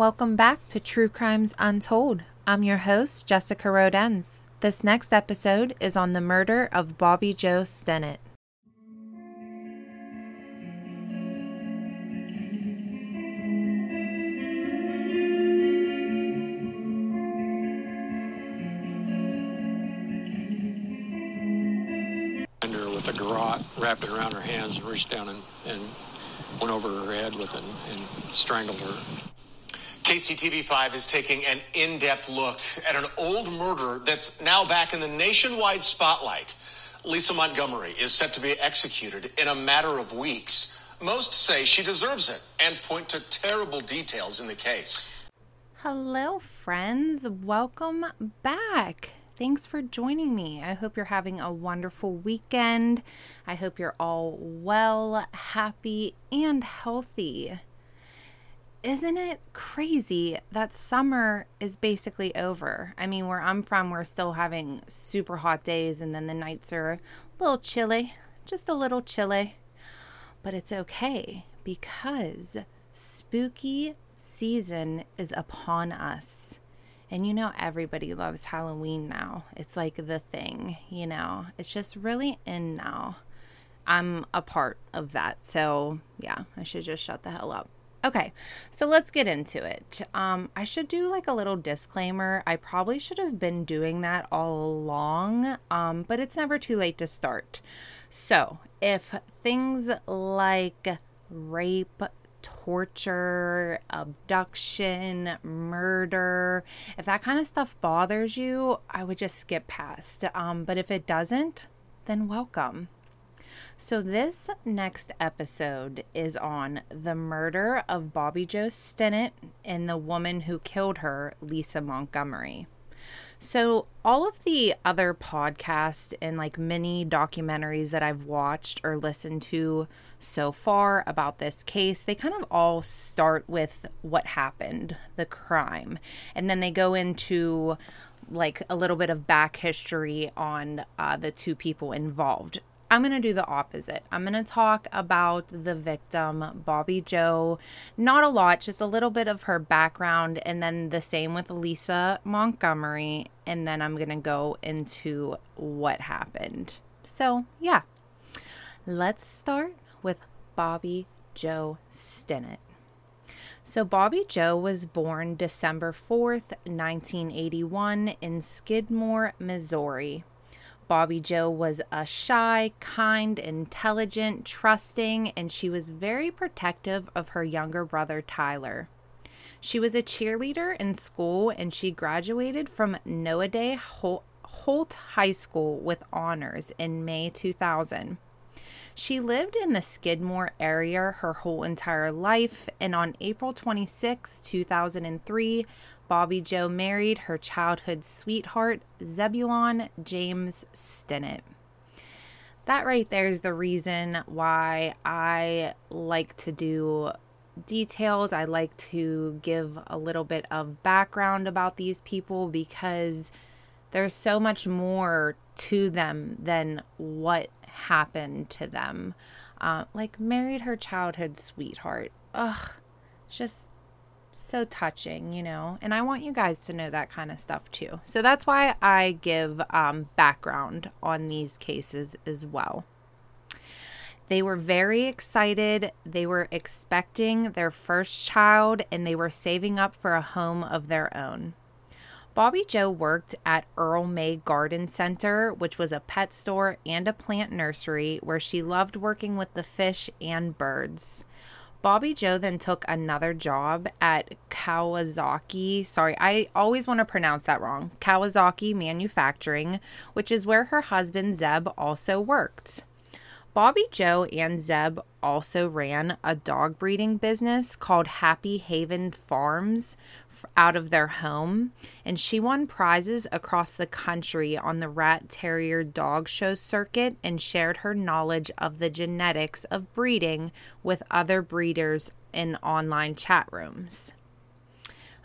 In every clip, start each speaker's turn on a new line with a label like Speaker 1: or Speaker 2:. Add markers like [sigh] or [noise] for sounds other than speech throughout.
Speaker 1: Welcome back to True Crimes Untold. I'm your host, Jessica Rodenz. This next episode is on the murder of Bobbie Jo Stinnett.
Speaker 2: her with a garrote, wrapped it around her hands, and reached down and, and went over her head with it and, and strangled her.
Speaker 3: KCTV5 is taking an in depth look at an old murder that's now back in the nationwide spotlight. Lisa Montgomery is set to be executed in a matter of weeks. Most say she deserves it and point to terrible details in the case.
Speaker 1: Hello, friends. Welcome back. Thanks for joining me. I hope you're having a wonderful weekend. I hope you're all well, happy, and healthy. Isn't it crazy that summer is basically over? I mean, where I'm from, we're still having super hot days, and then the nights are a little chilly, just a little chilly. But it's okay because spooky season is upon us. And you know, everybody loves Halloween now. It's like the thing, you know, it's just really in now. I'm a part of that. So, yeah, I should just shut the hell up. Okay, so let's get into it. Um, I should do like a little disclaimer. I probably should have been doing that all along, um, but it's never too late to start. So, if things like rape, torture, abduction, murder, if that kind of stuff bothers you, I would just skip past. Um, but if it doesn't, then welcome. So, this next episode is on the murder of Bobbie Jo Stinnett and the woman who killed her, Lisa Montgomery. So, all of the other podcasts and like mini documentaries that I've watched or listened to so far about this case, they kind of all start with what happened, the crime, and then they go into like a little bit of back history on uh, the two people involved. I'm going to do the opposite. I'm going to talk about the victim, Bobbie Jo. Not a lot, just a little bit of her background, and then the same with Lisa Montgomery. And then I'm going to go into what happened. So, yeah, let's start with Bobbie Jo Stinnett. So, Bobbie Jo was born December 4th, 1981, in Skidmore, Missouri. Bobbie Jo was a shy, kind, intelligent, trusting, and she was very protective of her younger brother Tyler. She was a cheerleader in school and she graduated from Nodaway Holt High School with honors in May 2000. She lived in the Skidmore area her whole entire life, and on April 26, 2003, Bobbie Jo married her childhood sweetheart, Zebulon James Stinnett. That right there is the reason why I like to do details. I like to give a little bit of background about these people because there's so much more to them than what happened to them. Uh, like, married her childhood sweetheart. Ugh, just so touching, you know, and I want you guys to know that kind of stuff too. So that's why I give um, background on these cases as well. They were very excited. They were expecting their first child and they were saving up for a home of their own. Bobbie Jo worked at Earl May Garden Center, which was a pet store and a plant nursery where she loved working with the fish and birds. Bobbie Jo then took another job at Kawasaki. Sorry, I always want to pronounce that wrong. Kawasaki Manufacturing, which is where her husband Zeb also worked. Bobbie Jo and Zeb also ran a dog breeding business called Happy Haven Farms, out of their home, and she won prizes across the country on the Rat Terrier Dog Show circuit and shared her knowledge of the genetics of breeding with other breeders in online chat rooms.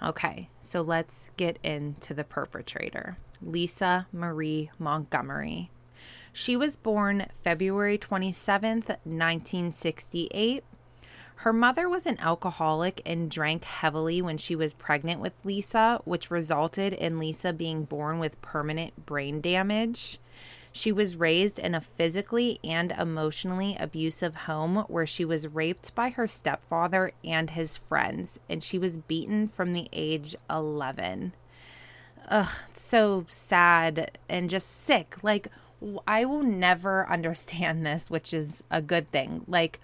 Speaker 1: Okay, so let's get into the perpetrator Lisa Marie Montgomery. She was born February 27th, 1968 Her mother was an alcoholic and drank heavily when she was pregnant with Lisa, which resulted in Lisa being born with permanent brain damage. She was raised in a physically and emotionally abusive home where she was raped by her stepfather and his friends, and she was beaten from the age 11. Ugh, so sad and just sick. Like, I will never [laughs] understand this, which is a good thing. Like,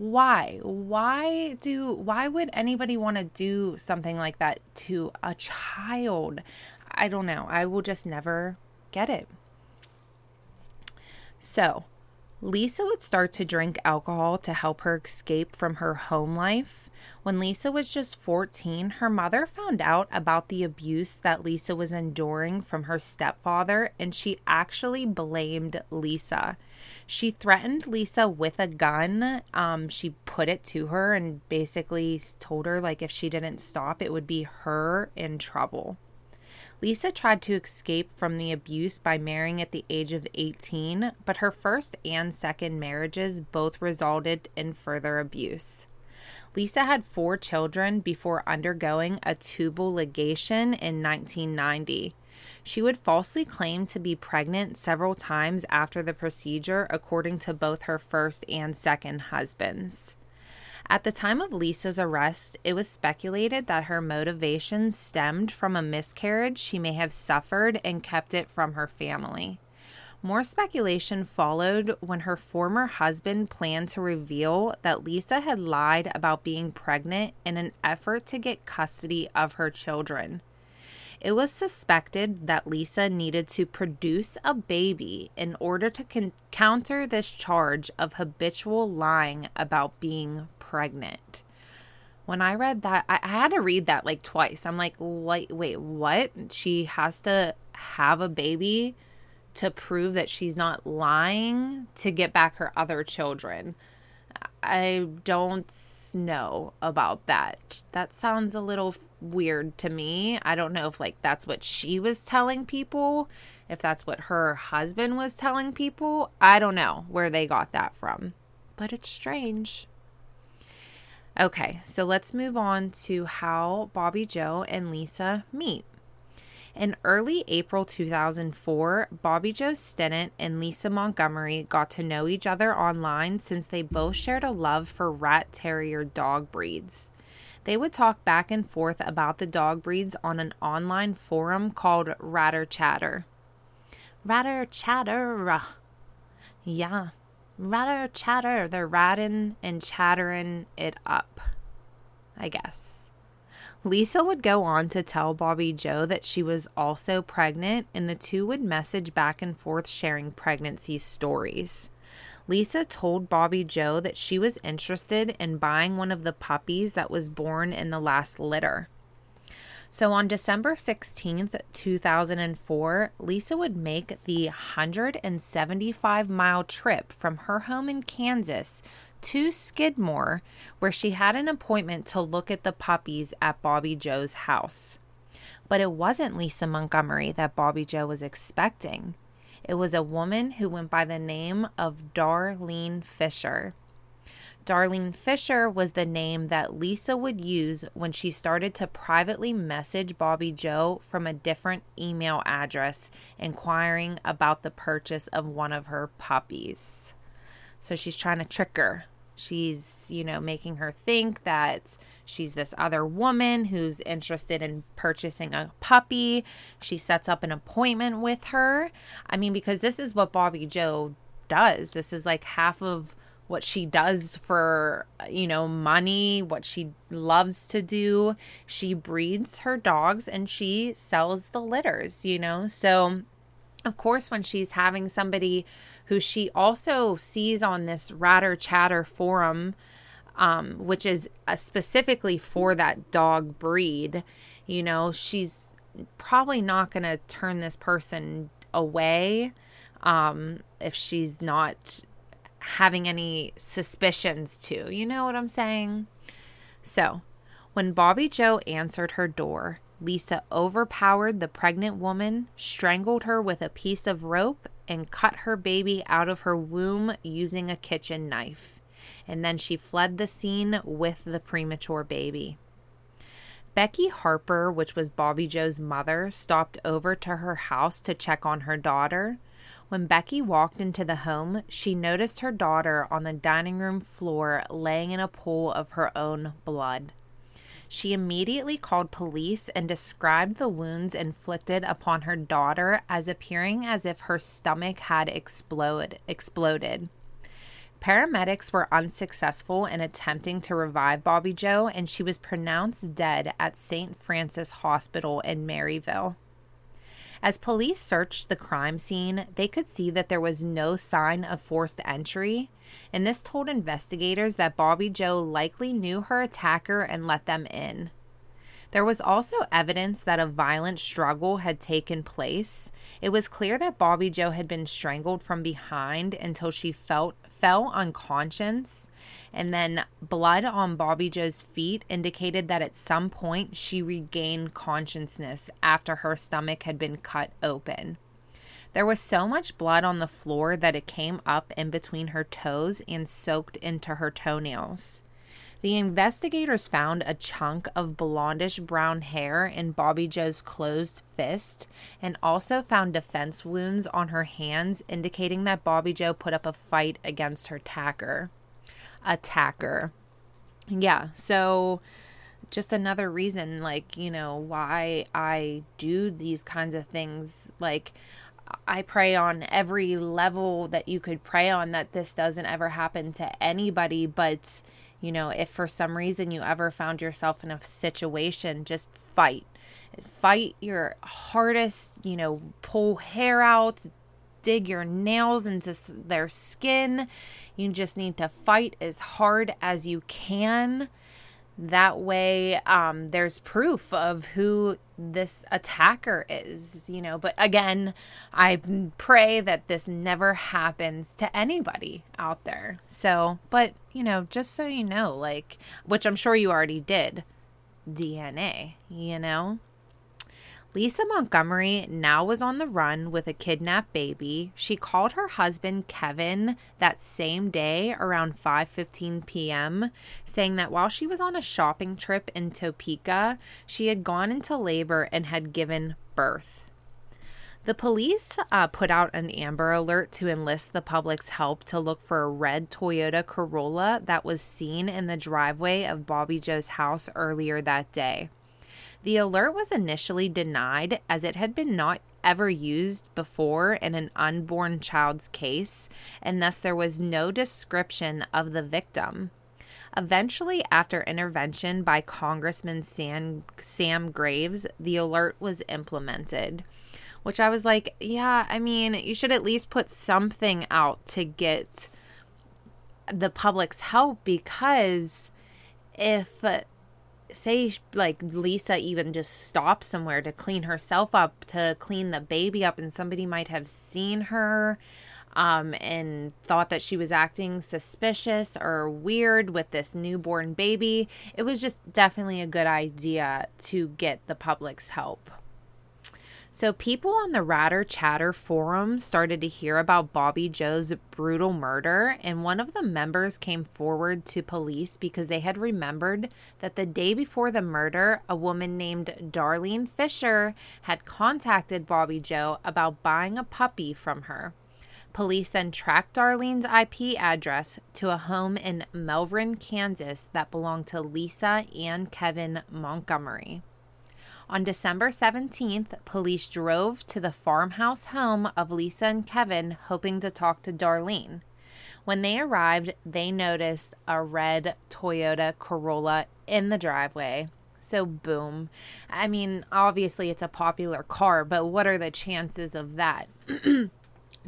Speaker 1: why? Why do, why would anybody want to do something like that to a child? I don't know. I will just never get it. So, Lisa would start to drink alcohol to help her escape from her home life. When Lisa was just 14, her mother found out about the abuse that Lisa was enduring from her stepfather, and she actually blamed Lisa. She threatened Lisa with a gun. Um, she put it to her and basically told her, like, if she didn't stop, it would be her in trouble. Lisa tried to escape from the abuse by marrying at the age of 18, but her first and second marriages both resulted in further abuse. Lisa had four children before undergoing a tubal ligation in 1990. She would falsely claim to be pregnant several times after the procedure, according to both her first and second husbands. At the time of Lisa's arrest, it was speculated that her motivation stemmed from a miscarriage she may have suffered and kept it from her family. More speculation followed when her former husband planned to reveal that Lisa had lied about being pregnant in an effort to get custody of her children. It was suspected that Lisa needed to produce a baby in order to con- counter this charge of habitual lying about being pregnant. When I read that, I, I had to read that like twice. I'm like, wait, wait, what? She has to have a baby to prove that she's not lying to get back her other children. I don't know about that. That sounds a little weird to me. I don't know if like that's what she was telling people, if that's what her husband was telling people. I don't know where they got that from. But it's strange. Okay, so let's move on to how Bobbie Jo and Lisa meet. In early April 2004, Bobbie Jo Stinnett and Lisa Montgomery got to know each other online since they both shared a love for rat terrier dog breeds. They would talk back and forth about the dog breeds on an online forum called Ratter Chatter. Ratter Chatter. Yeah, rather chatter. They're ratting and chattering it up, I guess. Lisa would go on to tell Bobbie Jo that she was also pregnant, and the two would message back and forth sharing pregnancy stories. Lisa told Bobbie Jo that she was interested in buying one of the puppies that was born in the last litter. So on December 16th, 2004, Lisa would make the 175 mile trip from her home in Kansas to Skidmore, where she had an appointment to look at the puppies at Bobbie Jo's house. But it wasn't Lisa Montgomery that Bobbie Jo was expecting. It was a woman who went by the name of Darlene Fisher. Darlene Fisher was the name that Lisa would use when she started to privately message Bobbie Jo from a different email address inquiring about the purchase of one of her puppies. So she's trying to trick her. She's, you know, making her think that she's this other woman who's interested in purchasing a puppy. She sets up an appointment with her. I mean, because this is what Bobbie Jo does. This is like half of what she does for, you know, money, what she loves to do. She breeds her dogs and she sells the litters, you know. So, of course, when she's having somebody who she also sees on this Ratter Chatter forum, um, which is uh, specifically for that dog breed, you know, she's probably not going to turn this person away um, if she's not having any suspicions to. You know what I'm saying? So, when Bobbie Jo answered her door, Lisa overpowered the pregnant woman, strangled her with a piece of rope, and cut her baby out of her womb using a kitchen knife. and then she fled the scene with the premature baby. Becky Harper, which was Bobbie Jo's mother, stopped over to her house to check on her daughter. When Becky walked into the home, she noticed her daughter on the dining room floor laying in a pool of her own blood. She immediately called police and described the wounds inflicted upon her daughter as appearing as if her stomach had explode, exploded. Paramedics were unsuccessful in attempting to revive Bobbie Jo, and she was pronounced dead at St. Francis Hospital in Maryville. As police searched the crime scene, they could see that there was no sign of forced entry, and this told investigators that Bobbie Jo likely knew her attacker and let them in. There was also evidence that a violent struggle had taken place. It was clear that Bobbie Jo had been strangled from behind until she felt fell unconscious, and then blood on Bobbie Jo's feet indicated that at some point she regained consciousness after her stomach had been cut open. There was so much blood on the floor that it came up in between her toes and soaked into her toenails. The investigators found a chunk of blondish brown hair in Bobbie Jo's closed fist and also found defense wounds on her hands, indicating that Bobbie Jo put up a fight against her attacker. Attacker. Yeah, so just another reason, like, you know, why I do these kinds of things. Like, I pray on every level that you could pray on that this doesn't ever happen to anybody, but you know, if for some reason you ever found yourself in a situation, just fight. Fight your hardest, you know, pull hair out, dig your nails into their skin. You just need to fight as hard as you can that way, um, there's proof of who this attacker is, you know. But again, I pray that this never happens to anybody out there. So, but, you know, just so you know, like, which I'm sure you already did, DNA, you know? Lisa Montgomery now was on the run with a kidnapped baby. She called her husband Kevin that same day around 5:15 p.m., saying that while she was on a shopping trip in Topeka, she had gone into labor and had given birth. The police uh, put out an Amber Alert to enlist the public's help to look for a red Toyota Corolla that was seen in the driveway of Bobbie Jo's house earlier that day. The alert was initially denied as it had been not ever used before in an unborn child's case, and thus there was no description of the victim. Eventually, after intervention by Congressman Sam, Sam Graves, the alert was implemented. Which I was like, yeah, I mean, you should at least put something out to get the public's help because if say like Lisa even just stopped somewhere to clean herself up, to clean the baby up, and somebody might have seen her um, and thought that she was acting suspicious or weird with this newborn baby, it was just definitely a good idea to get the public's help. So, people on the Ratter Chatter forum started to hear about Bobbie Jo's brutal murder, and one of the members came forward to police because they had remembered that the day before the murder, a woman named Darlene Fisher had contacted Bobbie Jo about buying a puppy from her. Police then tracked Darlene's IP address to a home in Melvern, Kansas that belonged to Lisa and Kevin Montgomery. On December 17th, police drove to the farmhouse home of Lisa and Kevin, hoping to talk to Darlene. When they arrived, they noticed a red Toyota Corolla in the driveway. So, boom. I mean, obviously, it's a popular car, but what are the chances of that? [clears throat]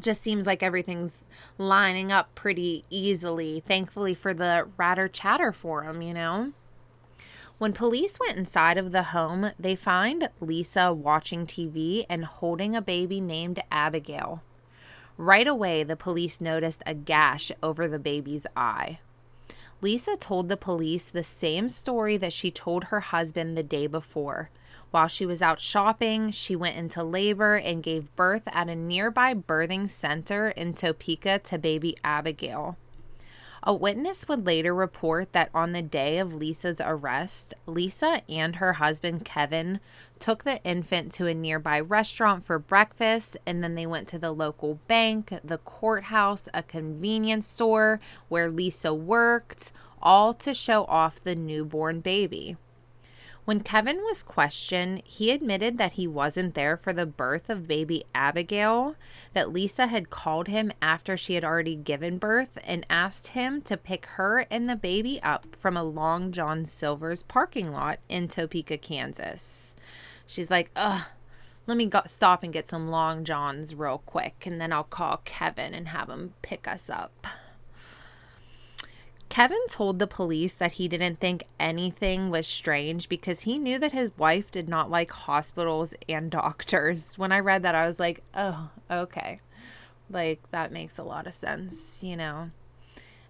Speaker 1: Just seems like everything's lining up pretty easily. Thankfully for the Ratter Chatter forum, you know? When police went inside of the home, they find Lisa watching TV and holding a baby named Abigail. Right away, the police noticed a gash over the baby's eye. Lisa told the police the same story that she told her husband the day before. While she was out shopping, she went into labor and gave birth at a nearby birthing center in Topeka to baby Abigail. A witness would later report that on the day of Lisa's arrest, Lisa and her husband Kevin took the infant to a nearby restaurant for breakfast, and then they went to the local bank, the courthouse, a convenience store where Lisa worked, all to show off the newborn baby. When Kevin was questioned, he admitted that he wasn't there for the birth of baby Abigail, that Lisa had called him after she had already given birth and asked him to pick her and the baby up from a Long John Silver's parking lot in Topeka, Kansas. She's like, ugh, let me go- stop and get some Long Johns real quick, and then I'll call Kevin and have him pick us up. Kevin told the police that he didn't think anything was strange because he knew that his wife did not like hospitals and doctors. When I read that, I was like, oh, okay. Like, that makes a lot of sense, you know?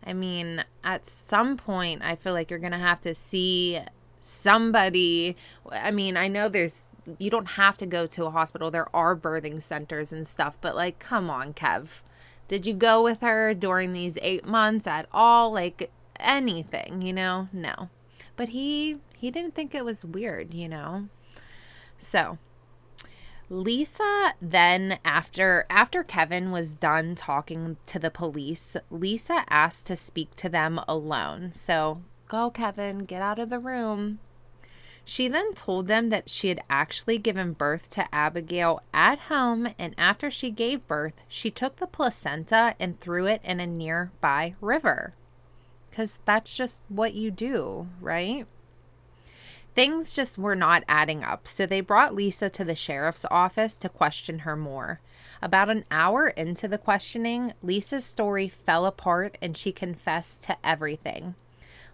Speaker 1: I mean, at some point, I feel like you're going to have to see somebody. I mean, I know there's, you don't have to go to a hospital, there are birthing centers and stuff, but like, come on, Kev did you go with her during these eight months at all? Like anything, you know? No. But he he didn't think it was weird, you know? So Lisa then after after Kevin was done talking to the police, Lisa asked to speak to them alone. So, go Kevin, get out of the room. She then told them that she had actually given birth to Abigail at home, and after she gave birth, she took the placenta and threw it in a nearby river. Because that's just what you do, right? Things just were not adding up, so they brought Lisa to the sheriff's office to question her more. About an hour into the questioning, Lisa's story fell apart and she confessed to everything.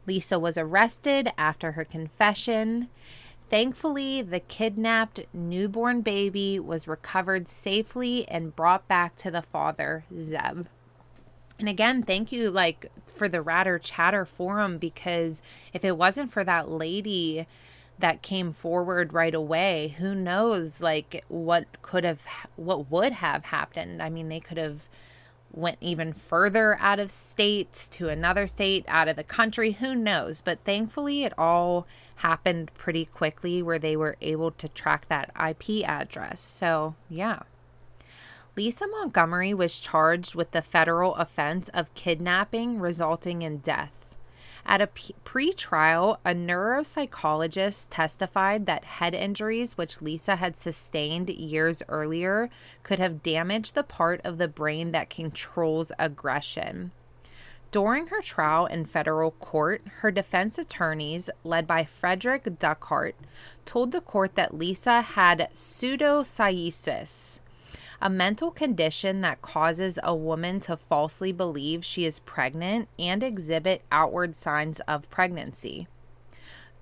Speaker 1: Lisa was arrested after her confession. Thankfully, the kidnapped newborn baby was recovered safely and brought back to the father, Zeb. And again, thank you like for the Ratter Chatter forum because if it wasn't for that lady that came forward right away, who knows like what could have what would have happened. I mean, they could have went even further out of state to another state, out of the country, who knows? But thankfully, it all happened pretty quickly where they were able to track that IP address. So, yeah. Lisa Montgomery was charged with the federal offense of kidnapping resulting in death. At a pre trial, a neuropsychologist testified that head injuries, which Lisa had sustained years earlier, could have damaged the part of the brain that controls aggression. During her trial in federal court, her defense attorneys, led by Frederick Duchardt, told the court that Lisa had pseudocyesis, a mental condition that causes a woman to falsely believe she is pregnant and exhibit outward signs of pregnancy.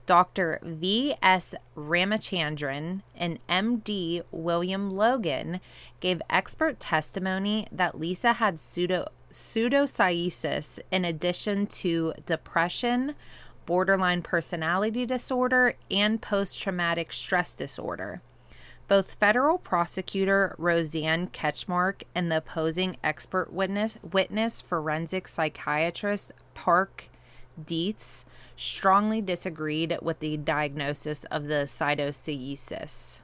Speaker 1: Dr. V.S. Ramachandran and M.D. William Logan gave expert testimony that Lisa had pseudo, pseudocyesis in addition to depression, borderline personality disorder, and post traumatic stress disorder. Both federal prosecutor Roseanne Ketchmark and the opposing expert witness, witness forensic psychiatrist Park Dietz strongly disagreed with the diagnosis of the pseudocyesis.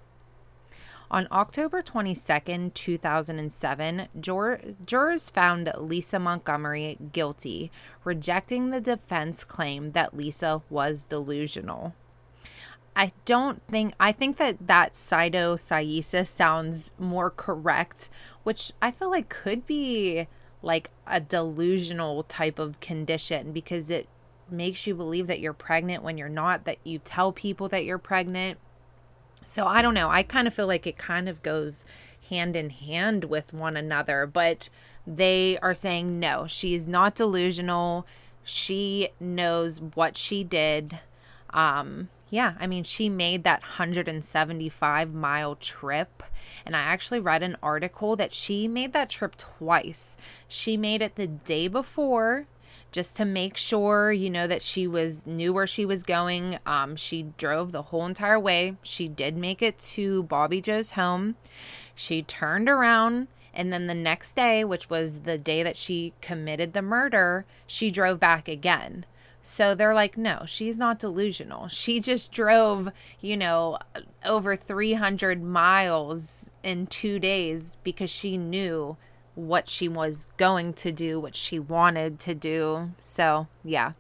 Speaker 1: On October 22, 2007, jur- jurors found Lisa Montgomery guilty, rejecting the defense claim that Lisa was delusional. I don't think I think that that pseudocyesis sounds more correct, which I feel like could be like a delusional type of condition because it makes you believe that you're pregnant when you're not, that you tell people that you're pregnant. So I don't know. I kind of feel like it kind of goes hand in hand with one another, but they are saying no, she's not delusional. She knows what she did. Um, yeah, I mean, she made that 175 mile trip. And I actually read an article that she made that trip twice. She made it the day before just to make sure, you know, that she was knew where she was going. Um, she drove the whole entire way. She did make it to Bobbie Jo's home. She turned around And then the next day, which was the day that she committed the murder, she drove back again. So they're like, no, she's not delusional. She just drove, you know, over 300 miles in two days because she knew what she was going to do, what she wanted to do. So, yeah.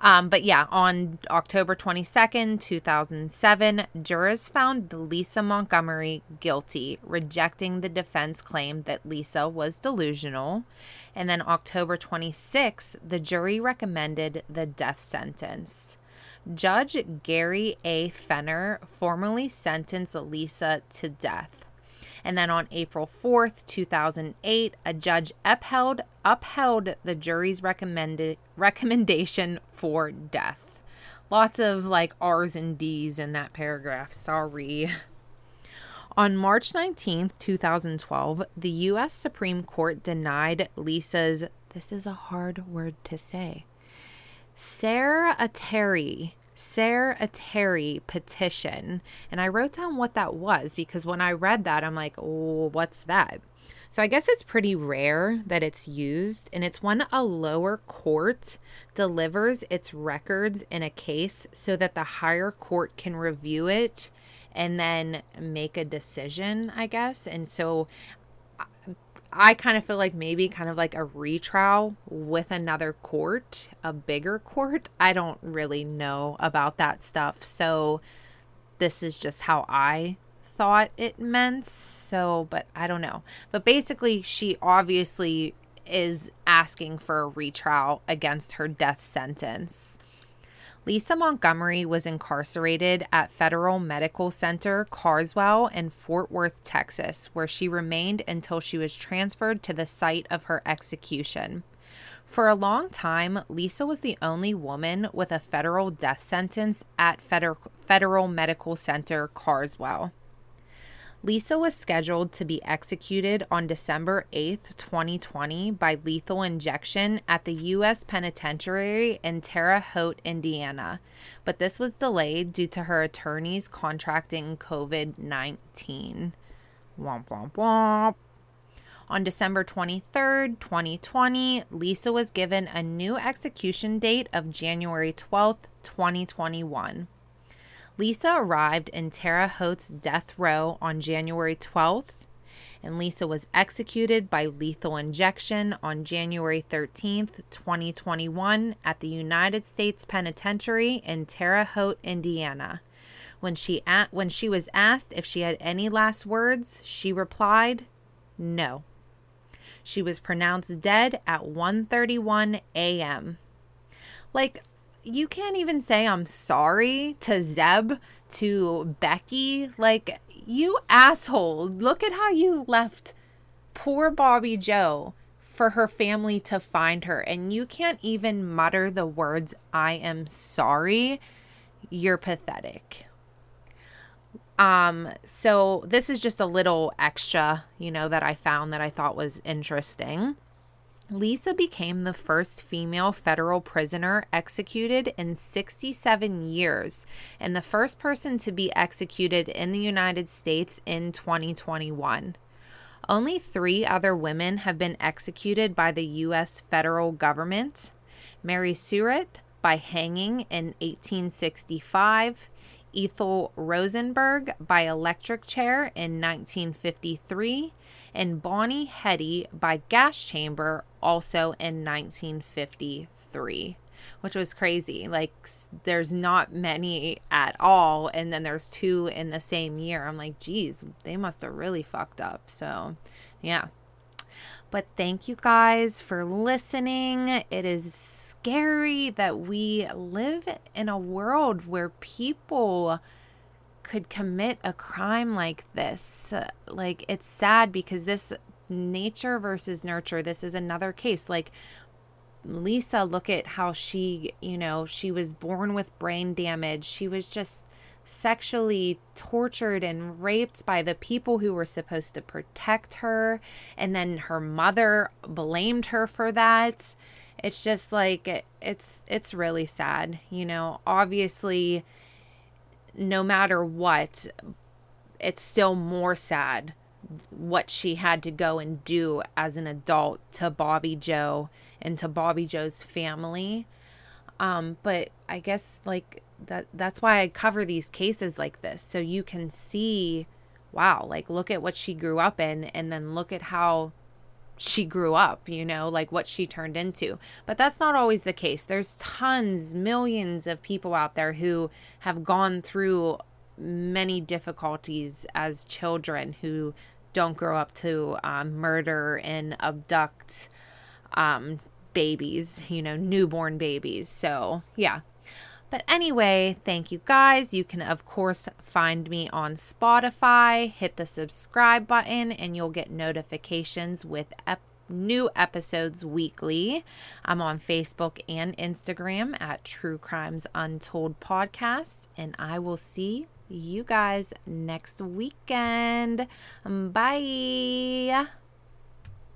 Speaker 1: Um, but yeah, on October 22nd, 2007, jurors found Lisa Montgomery guilty, rejecting the defense claim that Lisa was delusional. And then October 26th, the jury recommended the death sentence. Judge Gary A. Fenner formally sentenced Lisa to death. And then on April 4th, 2008, a judge upheld upheld the jury's recommended recommendation for death. Lots of like R's and D's in that paragraph. Sorry. On March 19th, 2012, the U.S. Supreme Court denied Lisa's, this is a hard word to say, certiorari certiorari petition. And I wrote down what that was because when I read that, I'm like, oh, what's that? So I guess it's pretty rare that it's used, and it's when a lower court delivers its records in a case so that the higher court can review it and then make a decision, I guess. And so I kind of feel like maybe kind of like a retrial with another court, a bigger court. I don't really know about that stuff. So this is just how I thought it meant. So, but I don't know. But basically, she obviously is asking for a retrial against her death sentence. Lisa Montgomery was incarcerated at Federal Medical Center Carswell in Fort Worth, Texas, where she remained until she was transferred to the site of her execution. For a long time, Lisa was the only woman with a federal death sentence at Federal Medical Center Carswell. Lisa was scheduled to be executed on December 8th, 2020, by lethal injection at the U.S. Penitentiary in Terre Haute, Indiana, but this was delayed due to her attorneys contracting COVID 19. Womp, womp, womp. On December 23rd, 2020, Lisa was given a new execution date of January 12th, 2021. Lisa arrived in Terre Haute's death row on January 12th, and Lisa was executed by lethal injection on January 13th, 2021, at the United States Penitentiary in Terre Haute, Indiana. When she, when she was asked if she had any last words, she replied, "No." She was pronounced dead at 1:31 a.m. Like you can't even say I'm sorry to Zeb, to Becky. Like, you asshole. Look at how you left poor Bobbie Jo for her family to find her. And you can't even mutter the words, I am sorry. You're pathetic. Um, so this is just a little extra, you know, that I found that I thought was interesting. Lisa became the first female federal prisoner executed in 67 years and the first person to be executed in the United States in 2021. Only three other women have been executed by the U.S. federal government Mary Surratt by hanging in 1865, Ethel Rosenberg by electric chair in 1953, and Bonnie Heady by gas chamber also in 1953 which was crazy. Like there's not many at all and then there's two in the same year. I'm like geez they must have really fucked up. So yeah. But thank you guys for listening. It is scary that we live in a world where people could commit a crime like this. Like, it's sad because this nature versus nurture, this is another case. Like, Lisa, look at how she, you know, she was born with brain damage. She was just sexually tortured and raped by the people who were supposed to protect her. And then her mother blamed her for that. It's just like, it's, it's really sad. You know, obviously, no matter what, it's still more sad what she had to go and do as an adult to Bobbie Jo and to Bobbie Jo's family. Um, but I guess like that that's why I cover these cases like this so you can see wow, like look at what she grew up in and then look at how she grew up, you know, like what she turned into. But that's not always the case. There's tons, millions of people out there who have gone through many difficulties as children who don't grow up to um, murder and abduct um, babies, you know, newborn babies. So, yeah. But anyway, thank you guys. You can, of course, find me on Spotify. Hit the subscribe button, and you'll get notifications with ep- new episodes weekly. I'm on Facebook and Instagram at True Crimes Untold Podcast, and I will see you guys next weekend. Bye.